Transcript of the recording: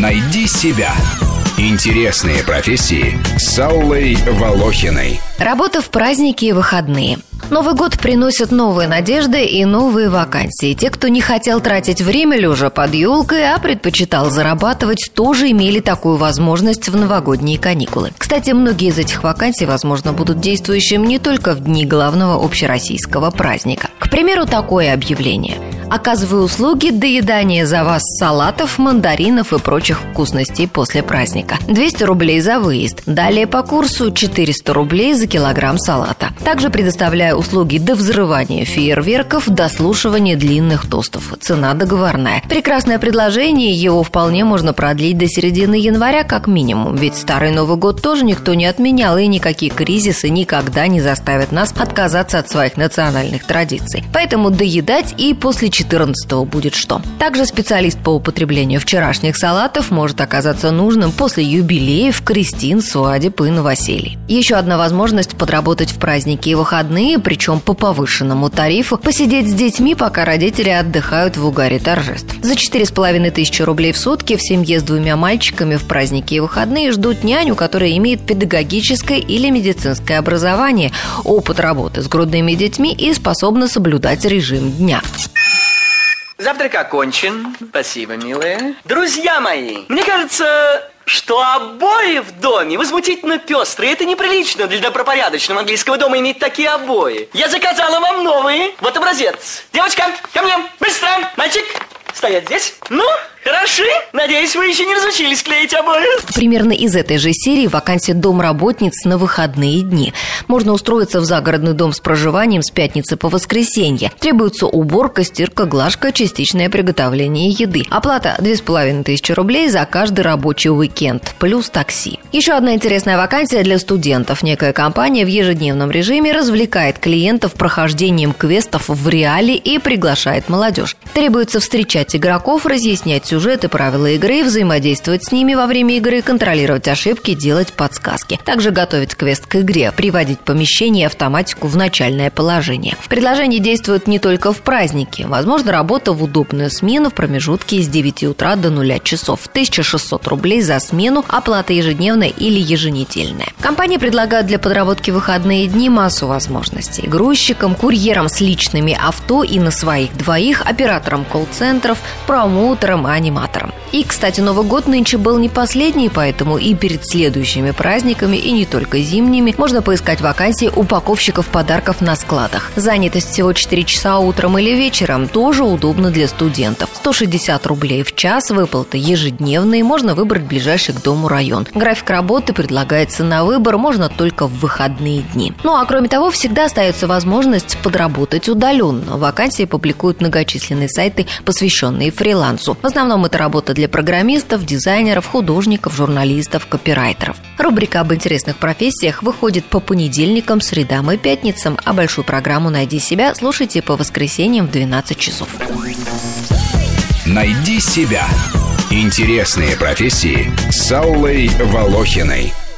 Найди себя. Интересные профессии с Аллой Волохиной. Работа в праздники и выходные. Новый год приносит новые надежды и новые вакансии. Те, кто не хотел тратить время лежа под елкой, а предпочитал зарабатывать, тоже имели такую возможность в новогодние каникулы. Кстати, многие из этих вакансий, возможно, будут действующим не только в дни главного общероссийского праздника. К примеру, такое объявление – Оказываю услуги доедания за вас салатов, мандаринов и прочих вкусностей после праздника. 200 рублей за выезд. Далее по курсу 400 рублей за килограмм салата. Также предоставляю услуги до взрывания фейерверков, дослушивания длинных тостов. Цена договорная. Прекрасное предложение, его вполне можно продлить до середины января как минимум, ведь Старый Новый год тоже никто не отменял, и никакие кризисы никогда не заставят нас отказаться от своих национальных традиций. Поэтому доедать и после 14 будет что. Также специалист по употреблению вчерашних салатов может оказаться нужным после юбилеев, крестин, свадеб и новоселий. Еще одна возможность подработать в праздники и выходные, причем по повышенному тарифу, посидеть с детьми, пока родители отдыхают в угаре торжеств. За четыре с половиной тысячи рублей в сутки в семье с двумя мальчиками в праздники и выходные ждут няню, которая имеет педагогическое или медицинское образование, опыт работы с грудными детьми и способна соблюдать режим дня. Завтрак окончен. Спасибо, милые. Друзья мои, мне кажется, что обои в доме возмутительно пестрые. Это неприлично для добропорядочного английского дома иметь такие обои. Я заказала вам новые. Вот образец. Девочка, ко мне. Быстро. Мальчик, стоять здесь. Ну, Хороши? Надеюсь, вы еще не разучились клеить обои. Примерно из этой же серии вакансия домработниц на выходные дни. Можно устроиться в загородный дом с проживанием с пятницы по воскресенье. Требуется уборка, стирка, глажка, частичное приготовление еды. Оплата 2500 рублей за каждый рабочий уикенд, плюс такси. Еще одна интересная вакансия для студентов. Некая компания в ежедневном режиме развлекает клиентов прохождением квестов в реале и приглашает молодежь. Требуется встречать игроков, разъяснять сюжет и правила игры, взаимодействовать с ними во время игры, контролировать ошибки, делать подсказки. Также готовить квест к игре, приводить помещение и автоматику в начальное положение. Предложение действует не только в праздники. Возможно, работа в удобную смену в промежутке с 9 утра до 0 часов. 1600 рублей за смену, оплата ежедневная или еженедельная. Компания предлагает для подработки выходные дни массу возможностей. Грузчикам, курьерам с личными авто и на своих двоих, операторам колл-центров, промоутерам, а аниматором. И, кстати, Новый год нынче был не последний, поэтому и перед следующими праздниками, и не только зимними, можно поискать вакансии упаковщиков подарков на складах. Занятость всего 4 часа утром или вечером тоже удобно для студентов. 160 рублей в час, выплаты ежедневные, можно выбрать ближайший к дому район. График работы предлагается на выбор, можно только в выходные дни. Ну а кроме того, всегда остается возможность подработать удаленно. Вакансии публикуют многочисленные сайты, посвященные фрилансу. В основном основном это работа для программистов, дизайнеров, художников, журналистов, копирайтеров. Рубрика об интересных профессиях выходит по понедельникам, средам и пятницам, а большую программу «Найди себя» слушайте по воскресеньям в 12 часов. «Найди себя» – интересные профессии с Аллой Волохиной –